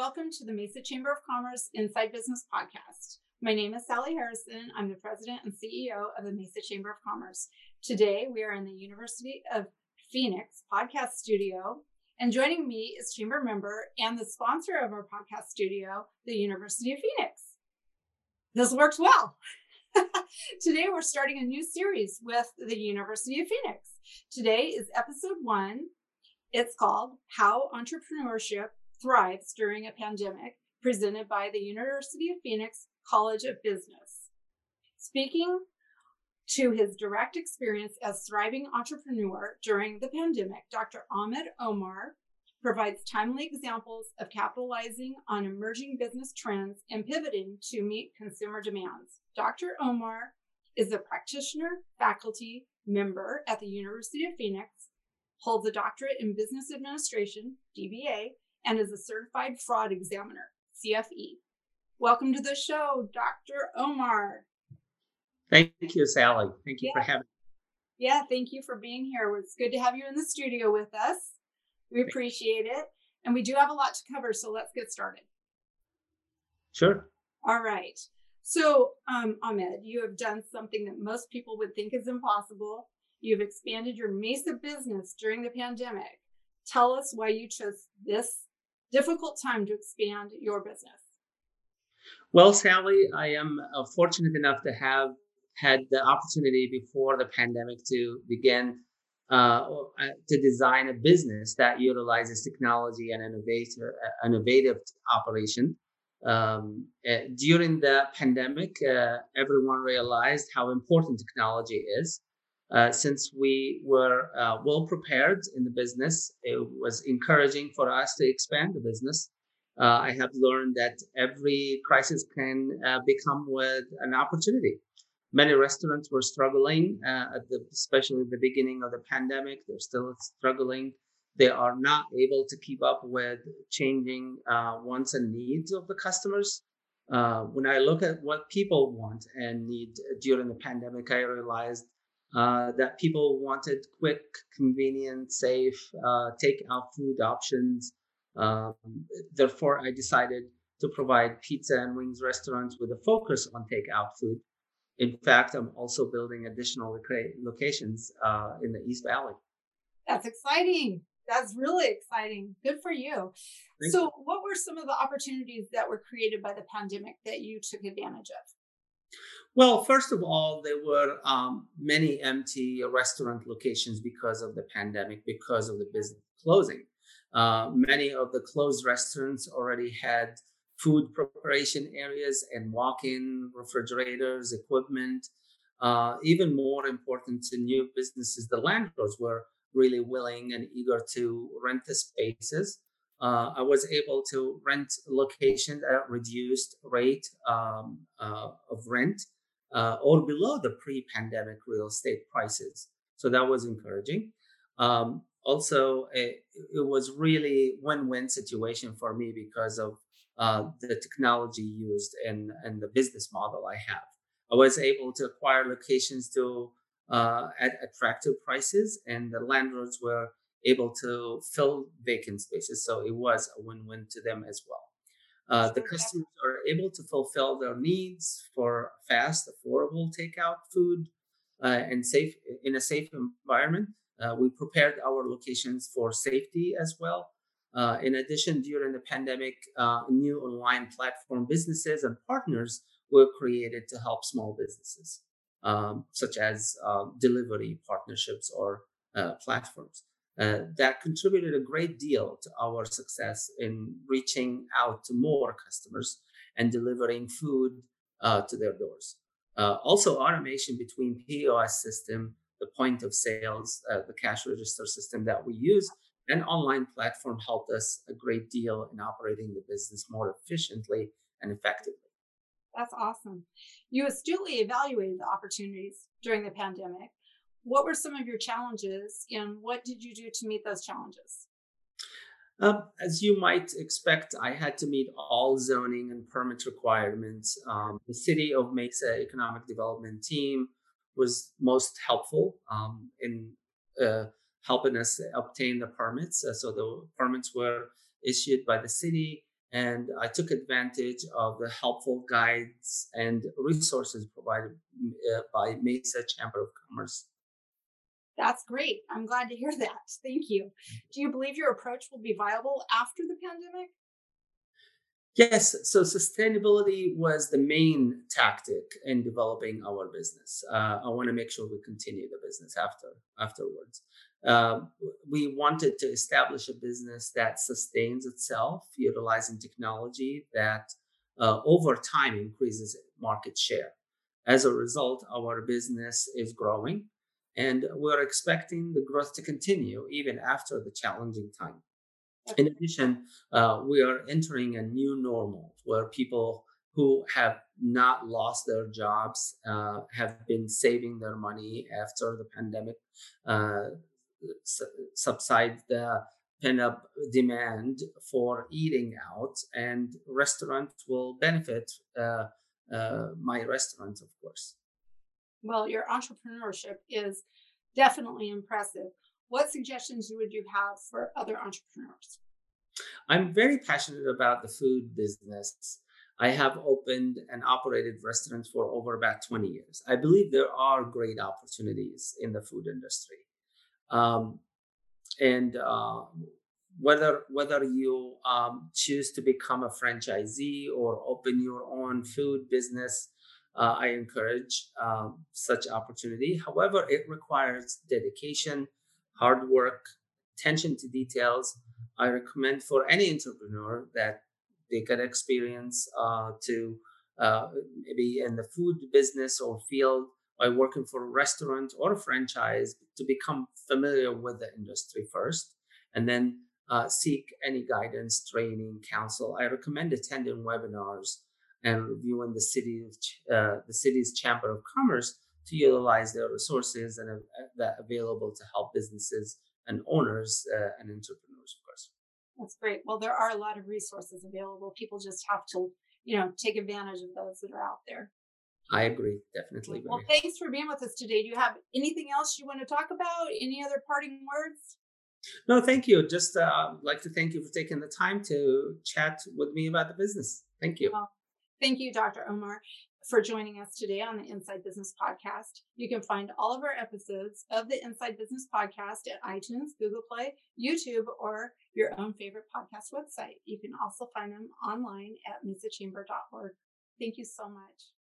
Welcome to the Mesa Chamber of Commerce Inside Business Podcast. My name is Sally Harrison. I'm the president and CEO of the Mesa Chamber of Commerce. Today, we are in the University of Phoenix podcast studio, and joining me is chamber member and the sponsor of our podcast studio, the University of Phoenix. This works well. Today, we're starting a new series with the University of Phoenix. Today is episode one. It's called How Entrepreneurship Thrives During a Pandemic, presented by the University of Phoenix College of Business. Speaking to his direct experience as thriving entrepreneur during the pandemic, Dr. Ahmed Omar provides timely examples of capitalizing on emerging business trends and pivoting to meet consumer demands. Dr. Omar is a practitioner, faculty member at the University of Phoenix, holds a doctorate in business administration, DBA, and is a certified fraud examiner, CFE. Welcome to the show, Dr. Omar. Thank you, Sally. Thank you yeah. for having me. Yeah, thank you for being here. It's good to have you in the studio with us. We appreciate it. And we do have a lot to cover, so let's get started. Sure. All right. So, um, Ahmed, you have done something that most people would think is impossible. You've expanded your Mesa business during the pandemic. Tell us why you chose this difficult time to expand your business. Well, Sally, I am uh, fortunate enough to have had the opportunity before the pandemic to begin uh, uh to design a business that utilizes technology and innovative, uh, innovative operation. Um, uh, during the pandemic, uh, everyone realized how important technology is. Since we were well prepared in the business, it was encouraging for us to expand the business uh, I have learned that every crisis can uh, become with an opportunity. Many restaurants were struggling, uh, at the, especially the beginning of the pandemic. They're still struggling. They are not able to keep up with changing uh, wants and needs of the customers. Uh, when I look at what people want and need during the pandemic, I realized uh, that people wanted quick, convenient, safe take-out food options um, therefore, I decided to provide pizza and wings restaurants with a focus on takeout food. In fact, I'm also building additional locations uh, in the East Valley. That's exciting. That's really exciting. Good for you. Thank so, you. what were some of the opportunities that were created by the pandemic that you took advantage of? Well, first of all, there were um, many empty restaurant locations because of the pandemic, because of the business closing. Uh, many of the closed restaurants already had food preparation areas and walk-in refrigerators, equipment. Uh, even more important to new businesses, the landlords were really willing and eager to rent the spaces. Uh, I was able to rent locations at a reduced rate um, uh, of rent uh, or below the pre-pandemic real estate prices. So that was encouraging. Um, also it, it was really win-win situation for me because of uh, the technology used and, and the business model I have. I was able to acquire locations to uh, at attractive prices, and the landlords were able to fill vacant spaces. So it was a win-win to them as well. Uh, the customers are able to fulfill their needs for fast, affordable takeout food uh, and safe in a safe environment. Uh, we prepared our locations for safety as well. Uh, in addition, during the pandemic, uh, new online platform businesses and partners were created to help small businesses, um, such as uh, delivery partnerships or uh, platforms. Uh, that contributed a great deal to our success in reaching out to more customers and delivering food to their doors. also, automation between POS system the point of sales, uh, the cash register system that we use, and online platform helped us a great deal in operating the business more efficiently and effectively. That's awesome. You astutely evaluated the opportunities during the pandemic. What were some of your challenges, and what did you do to meet those challenges? Um, as you might expect, I had to meet all zoning and permit requirements. Um, the City of Mesa Economic Development team was most helpful um, in uh, helping us obtain the permits. Uh, so the permits were issued by the city, and I took advantage of the helpful guides and resources provided uh, by Mesa Chamber of Commerce. That's great. I'm glad to hear that. Thank you. Do you believe your approach will be viable after the pandemic? Yes, so sustainability was the main tactic in developing our business. Uh, I want to make sure we continue the business after afterwards. Uh, we wanted to establish a business that sustains itself, utilizing technology that uh, over time increases market share. As a result, our business is growing, and we're expecting the growth to continue even after the challenging time. In addition, uh, we are entering a new normal where people who have not lost their jobs uh, have been saving their money after the pandemic uh, subside the pent up demand for eating out, and restaurants will benefit uh, uh, my restaurant, of course. Well, your entrepreneurship is definitely impressive. What suggestions would you have for other entrepreneurs? I'm very passionate about the food business. I have opened and operated restaurants for over about 20 years. I believe there are great opportunities in the food industry. Um, and uh, whether whether you um, choose to become a franchisee or open your own food business, uh, I encourage um, such opportunity. However, it requires dedication, hard work, attention to details. I recommend for any entrepreneur that they get experience uh, to uh, maybe in the food business or field by working for a restaurant or a franchise to become familiar with the industry first and then uh, seek any guidance, training, counsel. I recommend attending webinars and reviewing the city's uh, the city's chamber of commerce to utilize their resources and uh, that available to help businesses and owners uh, and entrepreneurs, of course. That's great. Well, there are a lot of resources available. People just have to, you know, take advantage of those that are out there. I agree, definitely. Well, thanks for being with us today. Do you have anything else you want to talk about? Any other parting words? No, thank you. Just uh, like to thank you for taking the time to chat with me about the business. Thank you. Well, thank you, Dr. Omar, for joining us today on the Inside Business Podcast. You can find all of our episodes of the Inside Business Podcast at iTunes, Google Play, YouTube, or your own favorite podcast website. You can also find them online at mesachamber.org. Thank you so much.